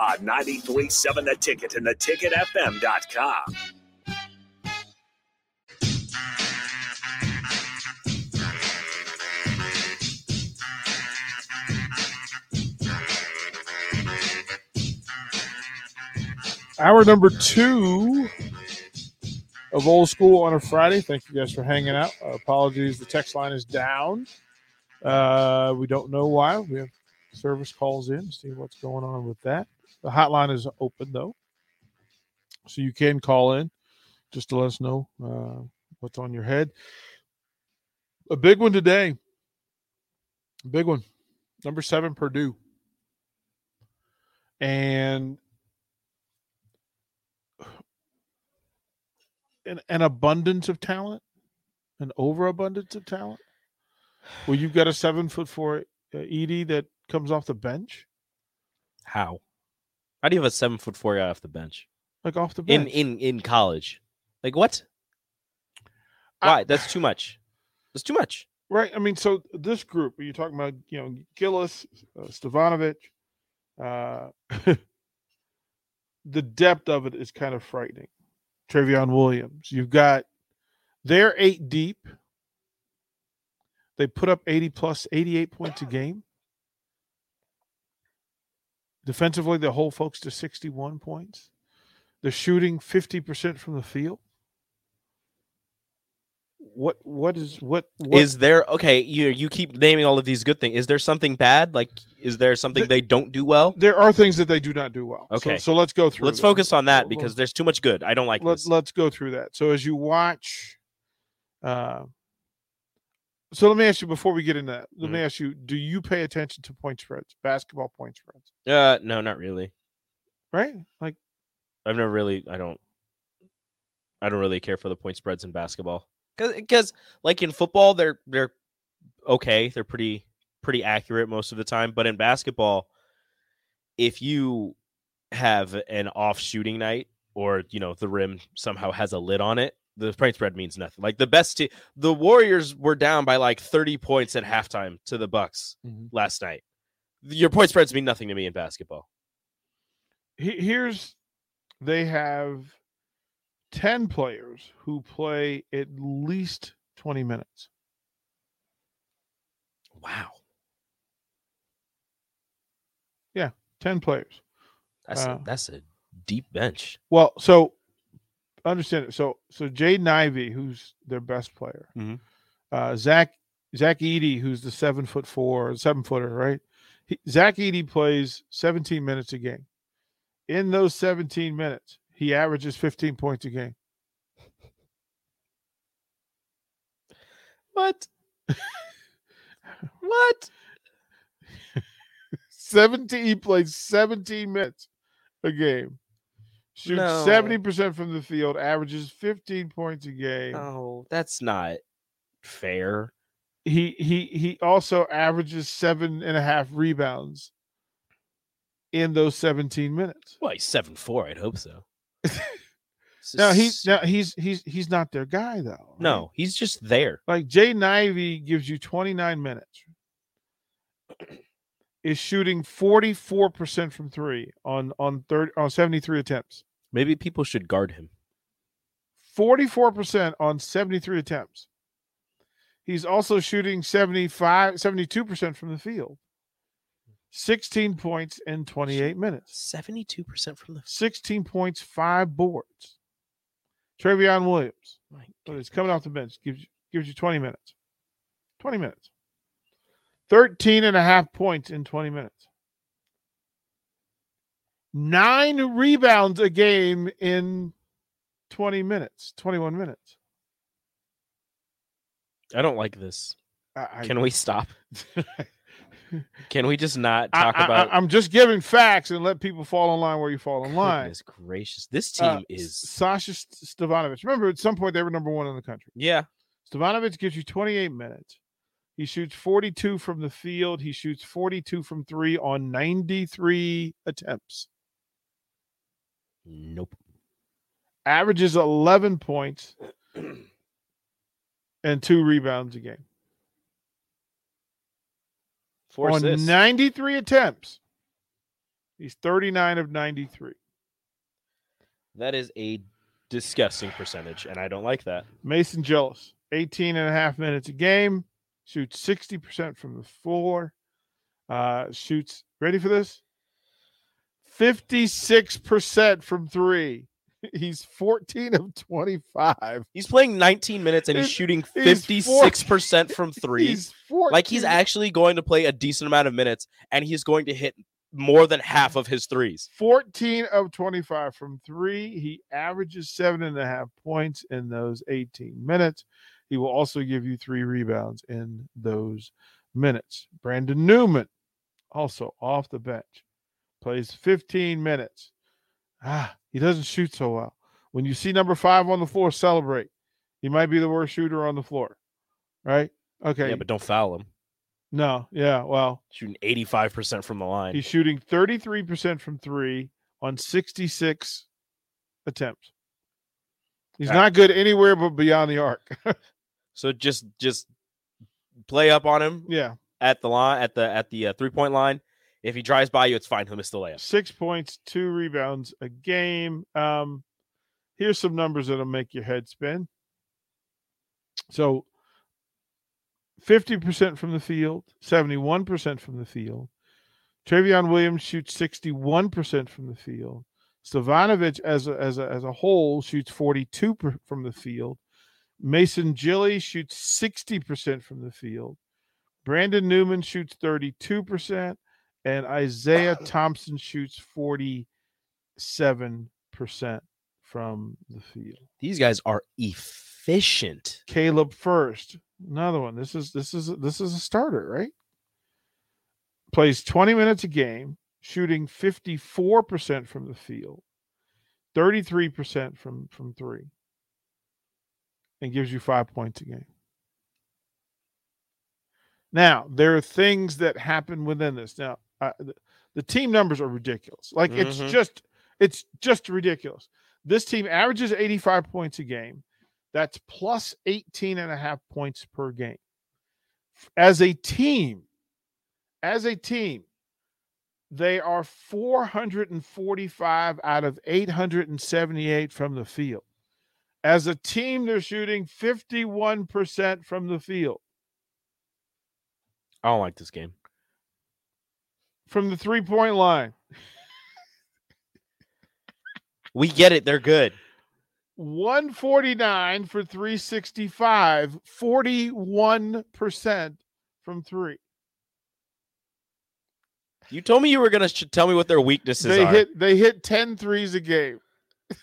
On 93.7 The Ticket and theticketfm.com. Hour number two of old school on a Friday. Thank you guys for hanging out. Uh, apologies, the text line is down. Uh, we don't know why. We have service calls in, see what's going on with that. The hotline is open though, so you can call in just to let us know uh, what's on your head. A big one today. A big one. Number seven, Purdue. And an, an abundance of talent, an overabundance of talent. Well, you've got a seven foot four uh, Edey that comes off the bench, How? How do you have a seven foot four guy off the bench like off the in bench. in in college? Like what? I- Why? That's too much. That's too much. right. I mean, so this group, you're talking about, you know, Gillis, uh, Stefanovic, uh, the depth of it is kind of frightening. Trevion Williams, you've got, they're eight deep. They put up 80 plus 88 points a game. Defensively, they hold folks to 61 points. They're shooting 50% from the field. What what is what, what Is there okay? You you keep naming all of these good things. Is there something bad? Like, is there something The- they don't do well? there are things that they do not do well. Okay. So, let's go through. Let's them. focus on that because there's too much good. I don't like let's this. let's go through that. So as you watch, uh, so let me ask you before we get into that. Let Mm. me ask you: Do you pay attention to point spreads, basketball point spreads? Uh, no, not really. Right? Like I've never really. I don't. I don't really care for the point spreads in basketball because, like in football, they're they're okay. They're pretty pretty accurate most of the time. But in basketball, if you have an off shooting night, or you know the rim somehow has a lid on it, the point spread means nothing. Like the best, te- the Warriors were down by like thirty points at halftime to the Bucks Mhm. last night. Your point spreads mean nothing to me in basketball. here's they have ten players who play at least twenty minutes. Wow, Yeah, Ten players. that's Uh, a, that's a deep bench. Well, so understand it. So so Jaden Ivey, who's their best player, Mhm. uh, Zach Zach Edey, who's the seven foot four, seven footer, right? He, Zach Edey plays 17 minutes a game. In those 17 minutes, he averages 15 points a game. What? what? 17, he plays 17 minutes a game. Shoots No. 70% from the field, averages 15 points a game. Oh, that's not fair. he he he also averages seven and a half rebounds in those 17 minutes. Well, he's seven four. I'd hope so. Now he just- now he's he's he's not their guy though. right? no, he's just there. like Jaden Ivey gives you 29 minutes. Is shooting 44% from three on on third on 73 attempts. Maybe people should guard him. 44% on 73 attempts. He's also shooting 75 72% from the field. 16 points in 28 minutes. Seventy-two percent from the. 16 points, five boards. Trevion Williams, My but he's coming off the bench, gives you gives you 20 minutes. 20 minutes. 13 and a half points in 20 minutes. Nine rebounds a game in 20 minutes, 21 minutes. I don't like this. I, I- Can we stop? Can we just not I, talk about? I'm just giving facts and let people fall in line where you fall in line. Goodness gracious, this team Uh, is Sasha St- Stefanovic. Remember, at some point they were number one in the country. yeah. Stefanovic gives you 28 minutes. He shoots 42 from the field. He shoots 42 from three on 93 attempts. Nope. Averages 11 points and two rebounds a game. Four on assists. 93 attempts. He's 39 of 93. That is a disgusting percentage, and I don't like that. Mason Gillis, 18 and a half minutes a game, shoots 60% from the floor, uh, shoots, ready for this? 56% from three. He's 14 of 25. He's playing 19 minutes and he's He's- shooting 56% from three. He's 14. like he's actually going to play a decent amount of minutes and he's going to hit more than half of his threes. 14 of 25 from three. He averages seven and a half points in those 18 minutes. He will also give you three rebounds in those minutes. Brandon Newman, also off the bench, plays 15 minutes. Ah, he doesn't shoot so well. When you see number five on the floor, celebrate. He might be the worst shooter on the floor, right? Okay. Yeah, but don't foul him. no, yeah, well, Shooting 85% from the line. He's shooting 33% from three on 66 attempts. He's not good anywhere but beyond the arc. So just just play up on him yeah. at the line at the at the uh, three point line. If he drives by you, it's fine. He'll miss the layup. Six points, two rebounds a game. Um, here's some numbers that'll make your head spin. So 50% from the field, 71% from the field. Trevion Williams shoots 61% from the field. Stefanovic as a, as a, as a whole shoots 42 per, from the field. Mason Gilly shoots 60% from the field. Brandon Newman shoots 32%. And Isaiah uh, Thompson shoots 47% from the field. These guys are efficient. Caleb Furst, another one. This is this is this is a starter, right? Plays 20 minutes a game, shooting 54% from the field, 33% from from 3. And gives you 5 points a game. Now, there are things that happen within this. Now, uh, the, the team numbers are ridiculous. Like it's Mhm. just it's just ridiculous. This team averages 85 points a game. That's plus 18 and a half points per game. As a team, as a team, they are 445 out of 878 from the field. As a team, they're shooting 51% from the field. I don't like this game. From the three point line, We get it. They're good. 149 for 365, 41% from three. You told me you were gonna tell me what their weaknesses They are. hit they hit 10 threes a game.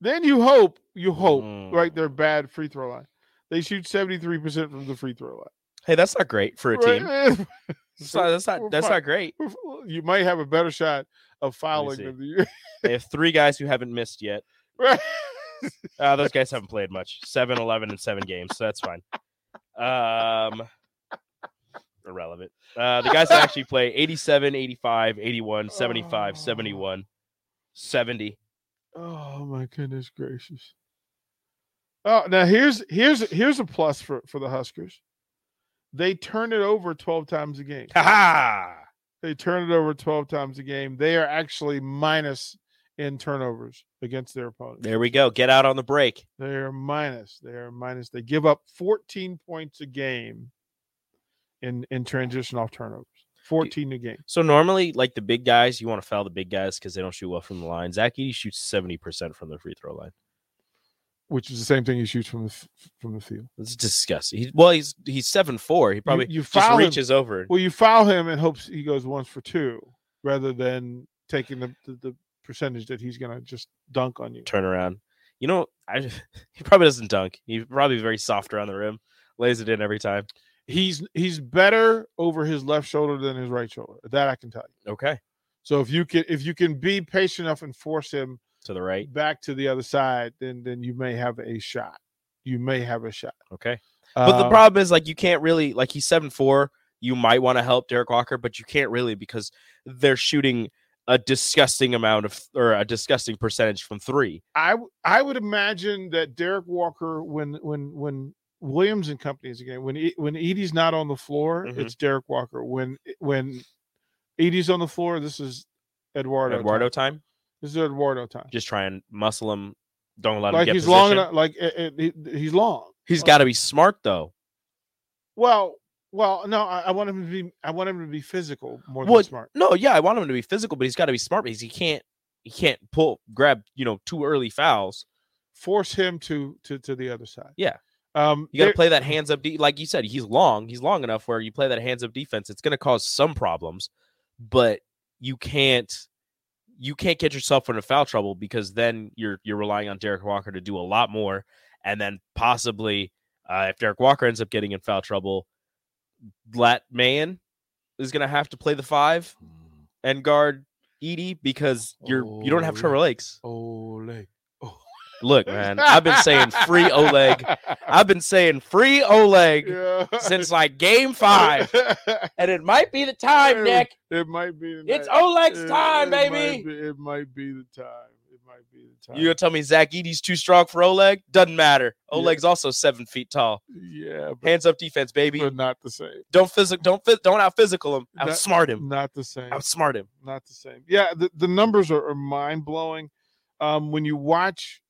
then you hope, you hope, right? Mm. They're bad free throw line. They shoot 73% from the free throw line. Hey, that's not great for a Right? team. That's not, that's not, that's not great. You might have a better shot of fouling than the They have three guys who haven't missed yet. right? Uh, those guys haven't played much. 7, 11, and 7 games, so that's fine. Um, irrelevant. Uh, the guys that actually play 87, 85, 81, 75, 71, 70. Oh my goodness gracious. Oh, now here's here's here's a plus for for the Huskers. They turn it over 12 times a game. Ha! They turn it over 12 times a game. They are actually minus in turnovers against their opponents. There we go. Get out on the break. They are minus. They are minus. They give up 14 points a game in in transition off turnovers. 14 a game. So normally, like the big guys, you want to foul the big guys because they don't shoot well from the line. Zach Edey shoots 70% from the free throw line. Which is the same thing he shoots from the f- from the field. It's disgusting. He, well, he's he's seven four. He probably you just foul him- reaches over. Well, you foul him and hopes he goes once for two rather than taking the, the, the percentage that he's going to just dunk on you. turn around. You know, I he probably doesn't dunk. He's probably very soft around the rim, lays it in every time. He's he's better over his left shoulder than his right shoulder. That I can tell you. Okay. So if you can if you can be patient enough and force him To the right. back to the other side, then then you may have a shot. You may have a shot. Okay. But the Uh, problem is like you can't really like he's seven four. You might want to help Derrick Walker, but you can't really because they're shooting a disgusting amount of or a disgusting percentage from three. I I would imagine that Derrick Walker, when when when Williams and company is again, when when Edey's not on the floor, Mhm. it's Derrick Walker. When when Edey's on the floor, this is Eduardo. Eduardo time. time. This is Eduardo time. Just try and muscle him. Don't let him like get he's position. long enough. Like it, it- he- he's long. He's got to be smart though. Well, well, no, I, I want him to be. I want him to be physical more than smart. No, yeah, I want him to be physical, but he's got to be smart because he can't he can't pull grab you know two early fouls. Force him to to to the other side. Yeah. Um, You got to play that hands up. De- like you said, he's long. He's long enough where you play that hands up defense. It's going to cause some problems, but you can't you can't get yourself into foul trouble because then you're you're relying on Derrick Walker to do a lot more, and then possibly uh, if Derrick Walker ends up getting in foul trouble, Lat Mayen is going to have to play the five and guard Edey because you're you don't have Oh, Trevor Lakes. Ole. Look, man, I've been saying free Oleg. I've been saying free Oleg Yeah. since like game five. And it might be the time, Nick. It might be. It's. Oleg's It- time, it might baby. be- it might be the time. It might be the time. You gonna tell me Zach Edey's too strong for Oleg? Doesn't matter. Yeah. Oleg's also seven feet tall. yeah, but, Hands up defense, baby. but not the same. Don't physical. Don't fit. Don't out physical him. Outsmart him. Not the same. Outsmart him. not the same. Yeah, the, the numbers are, are mind blowing. Um, when you watch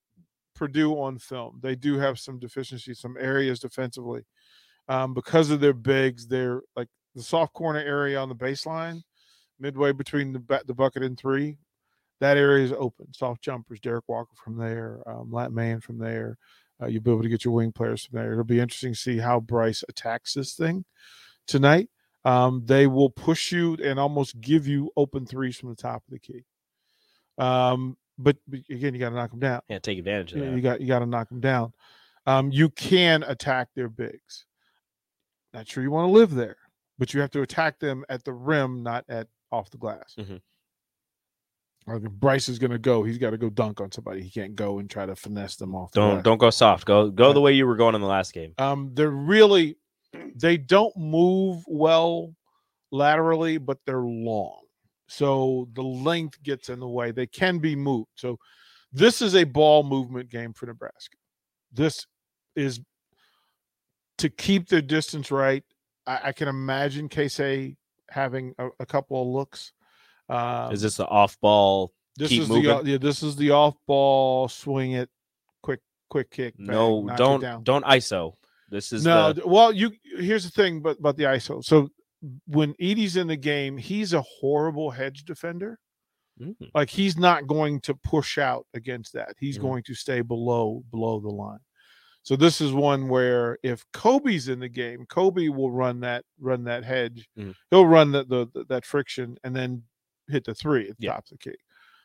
Purdue on film, they do have some deficiencies, some areas defensively. Um, because of their bigs, they're like the soft corner area on the baseline, midway between the the bucket and three. That area is open. Soft jumpers, Derrick Walker from there, um, Lat Mayen from there. Uh, you'll be able to get your wing players from there. It'll be interesting to see how Bryce attacks this thing tonight. Um, they will push you and almost give you open threes from the top of the key. Um, but, but again, you got to knock them down. Can't take advantage of Yeah, that. you got you got to knock them down. Um, you can attack their bigs. Not sure you want to live there, but you have to attack them at the rim, not at off the glass. Mhm. If Bryce is going to go, he's got to go dunk on somebody. He can't go and try to finesse them off. Don't glass. don't go soft. Go go Right. the way you were going in the last game. Um, they're really they don't move well laterally, but they're long. So the length gets in the way. They can be moved. So this is a ball movement game for Nebraska. This is to keep their distance right. I, I can imagine Casey having a, a couple of looks. Um, Is this the off ball? this keep is the yeah, this is the off ball swing it quick quick kick. bang, No, don't don't ISO. This is no, the well, you here's the thing, but about the ISO. So when Edey's in the game, he's a horrible hedge defender. Mm, Like he's not going to push out against that. He's Mhm. going to stay below below the line. So this is one where if Kobe's in the game, Kobe will run that run that hedge. Mhm. He'll run the, the, the- that friction and then hit the three at the Yeah. top of the key.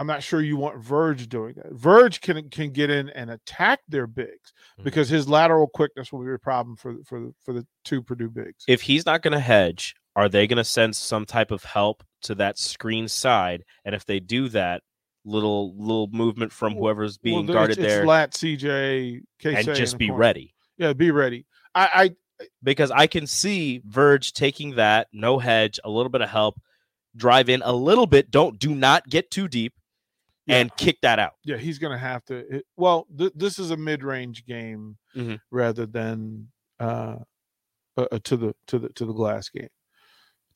I'm not sure you want Verge doing that. Verge can can get in and attack their bigs Mhm. because his lateral quickness will be a problem for for the- for the two Purdue bigs. if he's not going to hedge, are they going to send some type of help to that screen side? And if they do that, little little movement from whoever's being Well, guarded it's, there, It's Lat, CJ, Casey, and just be corner. ready. Yeah, be ready. I, I Because I can see Verge taking that, no hedge, a little bit of help, drive in a little bit. Don't do not get too deep, Yeah. and kick that out. yeah, he's going to have to. it- well, th- this is a mid-range game Mhm. rather than uh, uh, uh, to the to the to the glass game.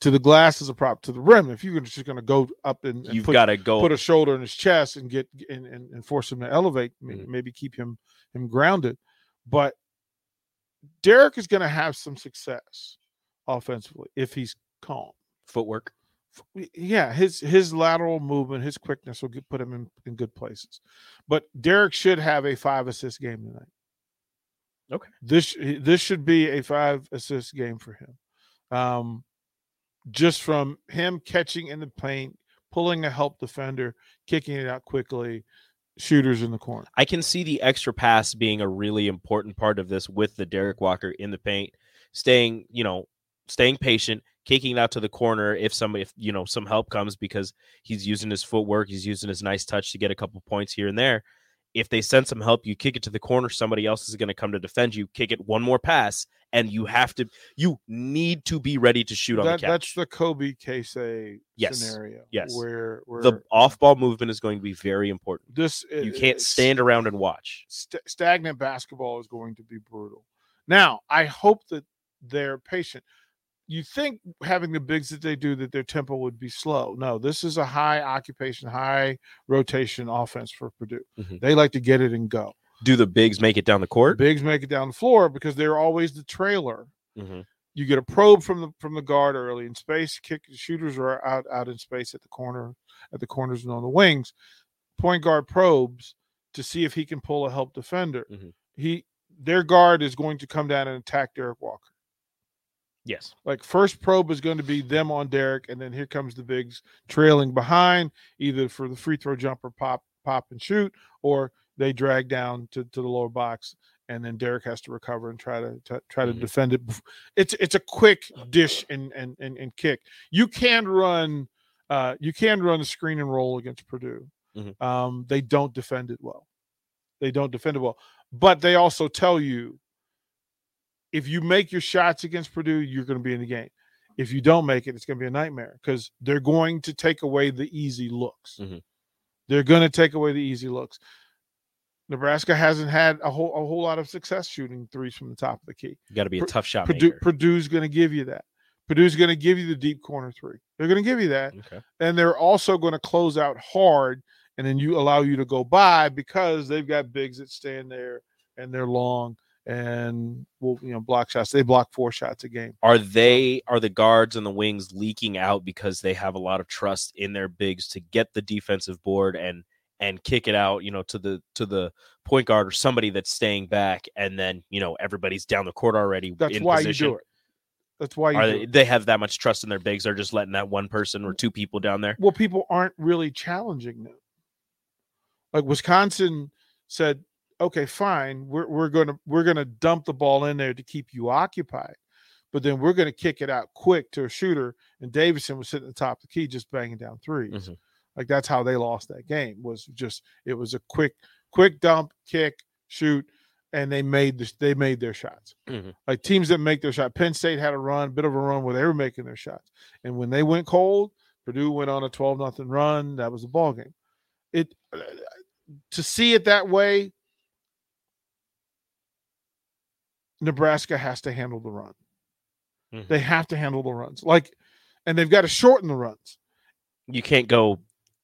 To the glass is a prop. To the rim, if you're just going to go up and, and You've got to go. put a shoulder in his chest and get and, and, and force him to elevate, Mhm. maybe keep him him grounded. But Derek is going to have some success offensively if he's calm. Footwork. Yeah, his his lateral movement, his quickness will get, put him in, in good places. But Derek should have a five assist game tonight. Okay. This this should be a five assist game for him. Um, just from him catching in the paint, pulling a help defender, kicking it out quickly, shooters in the corner. I can see the extra pass being a really important part of this with the Derrick Walker in the paint, staying, you know, staying patient, kicking it out to the corner if some if you know, some help comes because he's using his footwork, he's using his nice touch to get a couple points here and there. If they send some help, you kick it to the corner, somebody else is going to come to defend you, kick it one more pass, and you have to, you need to be ready to shoot on That, the catch. that's the Kobe Casey Yes. scenario. Yes. Where where the off ball movement is going to be very important. this You can't stand around and watch. st- stagnant basketball is going to be brutal. Now, I hope that they're patient. You think having the bigs that they do that their tempo would be slow. No, this is a high occupation, high rotation offense for Purdue. Mhm. They like to get it and go. Do the bigs make it down the court? Bigs make it down the floor because they're always the trailer. Mhm. You get a probe from the from the guard early in space. Kick shooters are out out in space at the corner, at the corners and on the wings. Point guard probes to see if he can pull a help defender. Mhm. He their guard is going to come down and attack Derrick Walker. Yes. Like first probe is going to be them on Derek, and then here comes the bigs trailing behind, either for the free throw jumper, pop, pop and shoot, or they drag down to, to the lower box, and then Derek has to recover and try to, try to Mhm. defend it. It's it's a quick dish and and and, and kick. You can run, uh, you can run a screen and roll against Purdue. Mhm. Um, they don't defend it well. They don't defend it well, but they also tell you if you make your shots against Purdue, you're going to be in the game. If you don't make it, it's going to be a nightmare because they're going to take away the easy looks. Mhm. They're going to take away the easy looks. Nebraska hasn't had a whole a whole lot of success shooting threes from the top of the key. You got to be a tough shot Purdue, maker. Purdue's going to give you that. Purdue's going to give you the deep corner three. They're going to give you that Okay. and they're also going to close out hard and then you allow you to go by because they've got bigs that stand there and they're long and will you know block shots they block four shots a game Are they are the guards and the wings leaking out because they have a lot of trust in their bigs to get the defensive board and and kick it out, you know, to the to the point guard or somebody that's staying back, and then you know everybody's down the court already. that's why position. you do it that's why you Are do they, it. they have that much trust in their bigs? They're just letting that one person or two people down there. well people aren't really challenging them like wisconsin said okay fine we're, we're gonna we're gonna dump the ball in there to keep you occupied but then we're gonna kick it out quick to a shooter and davison was sitting at the top of the key just banging down 3s Mhm. like that's how they lost that game was just it was a quick quick dump kick shoot and they made this they made their shots Mhm. like teams that make their shot penn state had a run bit of a run where they were making their shots and when they went cold purdue went on a 12 nothing run that was the ball game it to see it that way nebraska has to handle the run Mhm. they have to handle the runs like and they've got to shorten the runs You can't go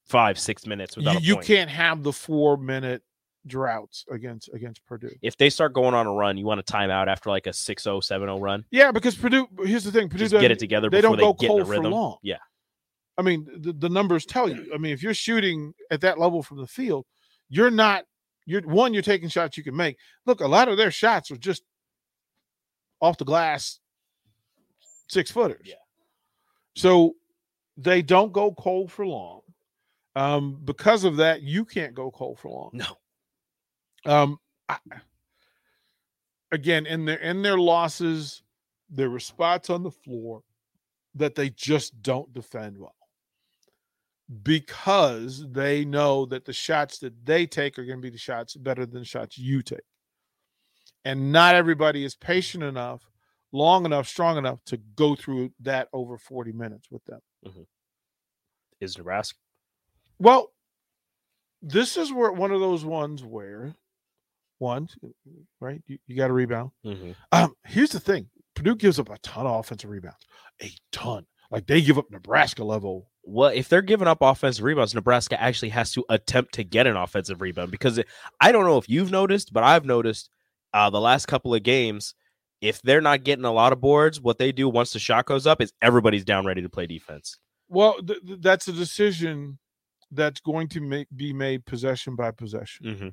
five six minutes you, without a you can't have the four minute droughts against against Purdue. If they start going on a run, you want a timeout after like a 6-0, 7-0 run. Yeah, because Purdue. Here's the thing: Purdue Just get it together They before don't they go cold a rhythm. for long. Yeah. I mean, the, the numbers tell you. I mean, if you're shooting at that level from the field, you're not. You're one. You're taking shots you can make. Look, a lot of their shots are just off the glass, six footers. Yeah. So they don't go cold for long. Um, because of that, you can't go cold for long. No. Um, I, again, in their in their losses, there were spots on the floor that they just don't defend well because they know that the shots that they take are going to be the shots better than the shots you take, and not everybody is patient enough, long enough, strong enough to go through that over forty minutes with them. Is Nebraska Well, this is where one of those ones where one, right? You, you got a rebound. Mhm. Um, here's the thing: Purdue gives up a ton of offensive rebounds, a ton. Like they give up Nebraska level. well, if they're giving up offensive rebounds, Nebraska actually has to attempt to get an offensive rebound because it, I don't know if you've noticed, but I've noticed uh, the last couple of games, if they're not getting a lot of boards, what they do once the shot goes up is everybody's down ready to play defense. Well, th- th- that's a decision that's going to make, be made possession by possession. Mm-hmm.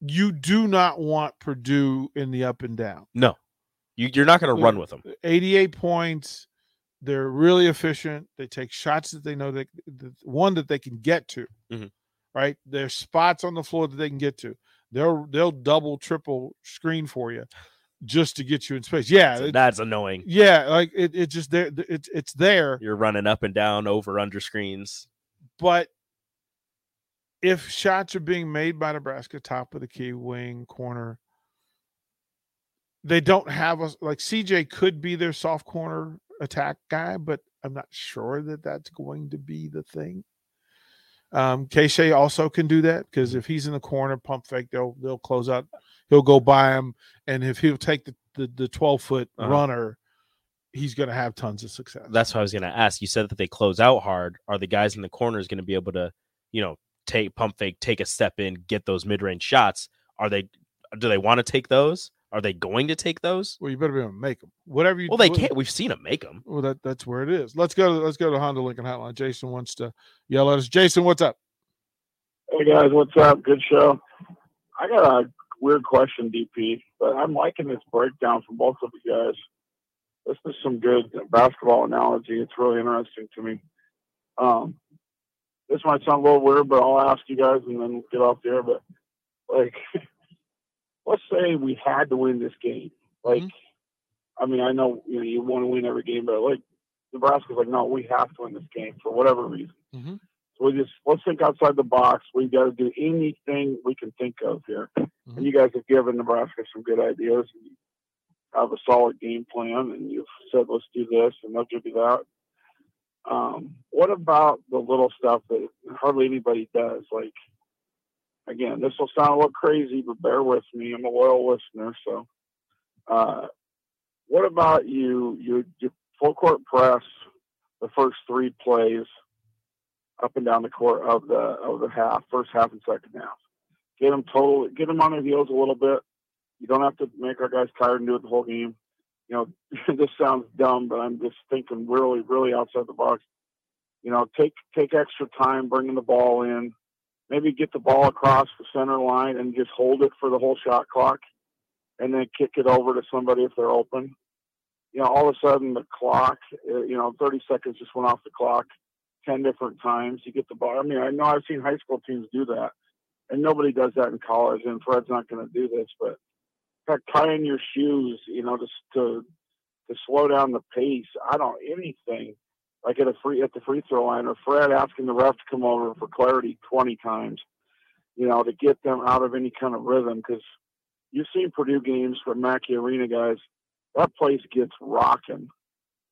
You do not want Purdue in the up and down. No, you, you're not going to run with them. 88 points. They're really efficient. They take shots that they know that that- one that they can get to. Mhm. Right? There's spots on the floor that they can get to. They'll they'll double, triple screen for you just to get you in space. Yeah, it- that's annoying. yeah, like it, it just there. It's it's there. You're running up and down over under screens. But if shots are being made by Nebraska, top of the key, wing, corner, they don't have a like CJ could be their soft corner attack guy, but I'm not sure that that's going to be the thing. Um, Keisei also can do that because if he's in the corner, pump fake, they'll they'll close out. He'll go by him, and if he'll take the the, the 12 foot Uh-huh. runner, he's going to have tons of success. That's what I was going to ask. You said that they close out hard. Are the guys in the corners going to be able to, you know, take pump fake, take a step in, get those mid range shots? Are they? Do they want to take those? Are they going to take those? well, you better be able to make them. Whatever you Well, they what- can't. We've seen them make them. Well, that that's where it is. Let's go to let's go to Honda Lincoln Hotline. Jason wants to yell at us. Jason, what's up? Hey guys, what's up? Good show. I got a weird question, DP, but I'm liking this breakdown from both of you guys. This is some good basketball analogy. It's really interesting to me. Um, this might sound a little weird, but I'll ask you guys and then get off there. But like, let's say we had to win this game. Like, I mean, I know you know you want to win every game, but like Nebraska's like, no, we have to win this game for whatever reason. Mhm. So we just let's think outside the box. We got to do anything we can think of here. And you guys have given Nebraska some good ideas. And you have a solid game plan, and you've said let's do this and let's do that. Um, what about the little stuff that hardly anybody does? Like, again, this will sound a little crazy, but bear with me. I'm a loyal listener, so. Uh, what about you? You, you full court press the first three plays up and down the court of the of the half, first half and second half. Get them total, get them on their heels a little bit. You don't have to make our guys tired and do it the whole game. You know, this sounds dumb, but I'm just thinking really, really outside the box. You know, take take extra time bringing the ball in. Maybe get the ball across the center line and just hold it for the whole shot clock, and then kick it over to somebody if they're open. You know, all of a sudden the clock, uh, you know, 30 seconds just went off the clock 10 different times. You get the ball. I mean, I know I've seen high school teams do that, and nobody does that in college, and Fred's not going to do this, but fact, tying your shoes, you know, just to, to slow down the pace. I don't, anything like at a free, at the free throw line, or Fred asking the ref to come over for clarity 20 times, you know, to get them out of any kind of rhythm. Cause you've seen Purdue games from Mackey Arena guys, that place gets rocking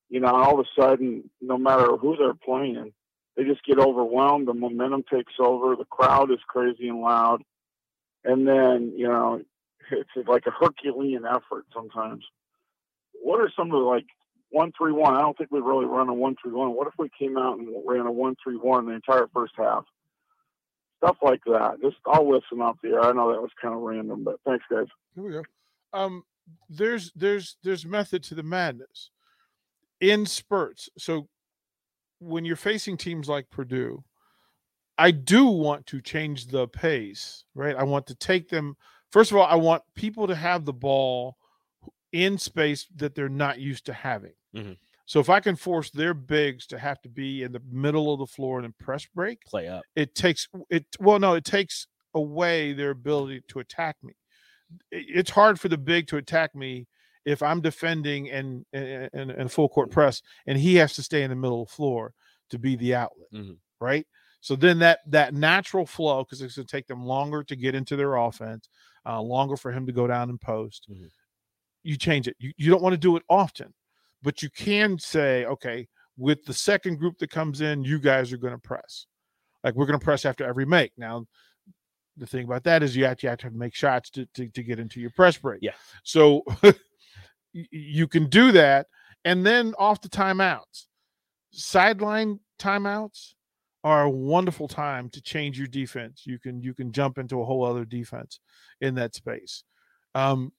you know, all of a sudden, no matter who they're playing, they just get overwhelmed. The momentum takes over. The crowd is crazy and loud. And then, you know, it's like a Herculean effort sometimes. What are some of the like one three one? I don't think we really run a one three one. What if we came out and ran a one three one the entire first half? Stuff like that. Just I'll listen up there. I know that was kind of random, but thanks, guys. Here we go. Um, there's there's there's method to the madness in spurts. So when you're facing teams like Purdue, I do want to change the pace, right? I want to take them. First of all, I want people to have the ball in space that they're not used to having. Mhm. So if I can force their bigs to have to be in the middle of the floor and press break, Play up. it takes it well no it takes away their ability to attack me it's hard for the big to attack me if i'm defending and and, and, full court press and he has to stay in the middle of the floor to be the outlet Mhm. right so then that that natural flow because it's going to take them longer to get into their offense uh, longer for him to go down and post Mhm. You change it you, you don't want to do it often but you can say okay with the second group that comes in you guys are going to press like we're going to press after every make. Now, the thing about that is you actually have to make shots to, to, to get into your press break. Yeah. So you can do that. And then off the timeouts, sideline timeouts are a wonderful time to change your defense. You can you can jump into a whole other defense in that space. Um,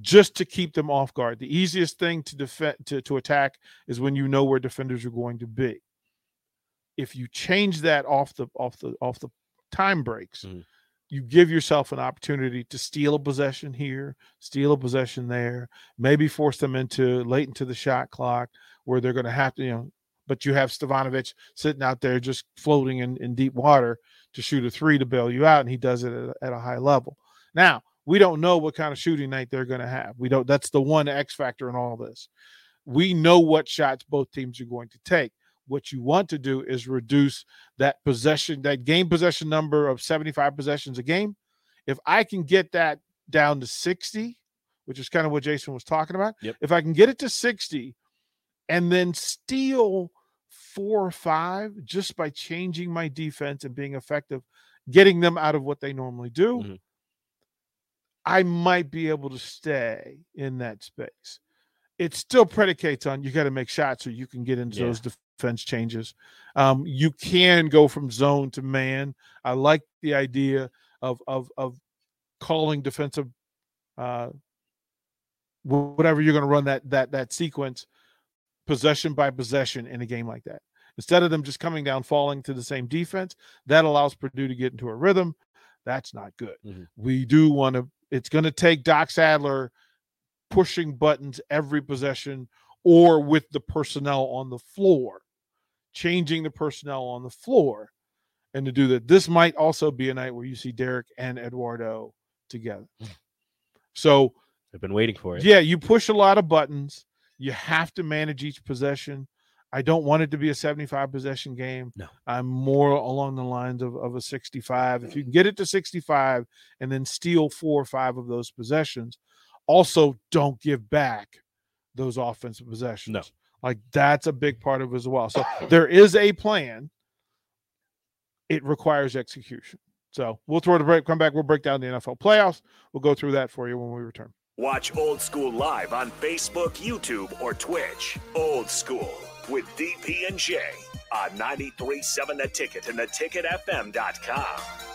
just to keep them off guard. The easiest thing to defend to, to attack is when you know where defenders are going to be. If you change that off the off the off the time breaks, Mhm. you give yourself an opportunity to steal a possession here, steal a possession there, maybe force them into late into the shot clock where they're going to have to, you know, but you have Stavanovich sitting out there just floating in, in deep water to shoot a three to bail you out, and he does it at, at a high level. Now, we don't know what kind of shooting night they're going to have. We don't, that's the one X factor in all this. We know what shots both teams are going to take. What you want to do is reduce that possession, that game possession number of 75 possessions a game. If I can get that down to 60, which is kind of what Jason was talking about, Yep. if I can get it to 60 and then steal four or five just by changing my defense and being effective, getting them out of what they normally do, Mhm. I might be able to stay in that space. It still predicates on you got to make shots so you can get into Yeah. those defense changes. Um, you can go from zone to man. I like the idea of of of calling defensive uh whatever you're going to run that that that sequence possession by possession in a game like that. Instead of them just coming down falling to the same defense, that allows Purdue to get into a rhythm. That's not good. Mhm. We do want to it's going to take Doc Sadler pushing buttons every possession or with the personnel on the floor, changing the personnel on the floor. And to do that, this might also be a night where you see Derek and Eduardo together. Hmm. So, I've been waiting for it. yeah, you push a lot of buttons. You have to manage each possession. I don't want it to be a 75 possession game. No. I'm more along the lines of, of a 65. If you can get it to 65 and then steal four or five of those possessions, also don't give back those offensive possessions. No. Like that's a big part of it as well. So there is a plan. It requires execution. So we'll throw the break, come back, we'll break down the NFL playoffs. We'll go through that for you when we return. Watch Old School live on Facebook, YouTube, or Twitch. Old School with DP and J on 93.7 The Ticket and theticketfm.com.